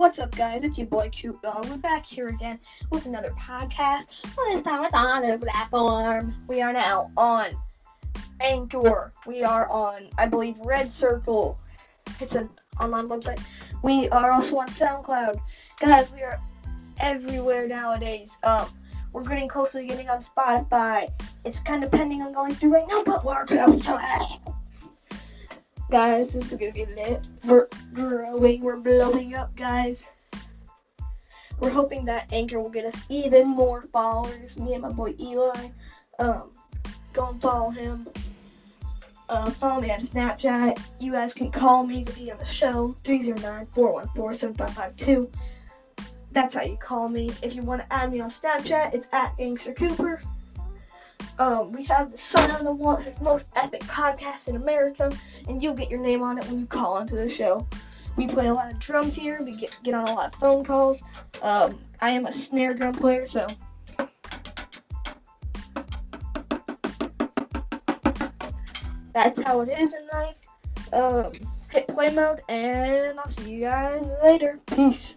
What's up, guys? It's your boy Cute Dog. We're back here again with another podcast. Well, this time it's on a platform. We are now on Anchor. We are on, I believe, Red Circle. It's an online website. We are also on SoundCloud. Guys, we are everywhere nowadays. Um, we're getting close to getting on Spotify. It's kind of pending on going through right now, but we're going to it. Guys, this is gonna be lit. We're growing, we're blowing up, guys. We're hoping that Anchor will get us even more followers. Me and my boy Eli. Um, go and follow him. Uh, follow me on Snapchat. You guys can call me to be on the show. 309-414-7552. That's how you call me. If you want to add me on Snapchat, it's at Gangster Cooper. Um, we have the Son of the One, his most epic podcast in America, and you'll get your name on it when you call into the show. We play a lot of drums here. We get get on a lot of phone calls. Um, I am a snare drum player, so that's how it is in life. Um, hit play mode, and I'll see you guys later. Peace.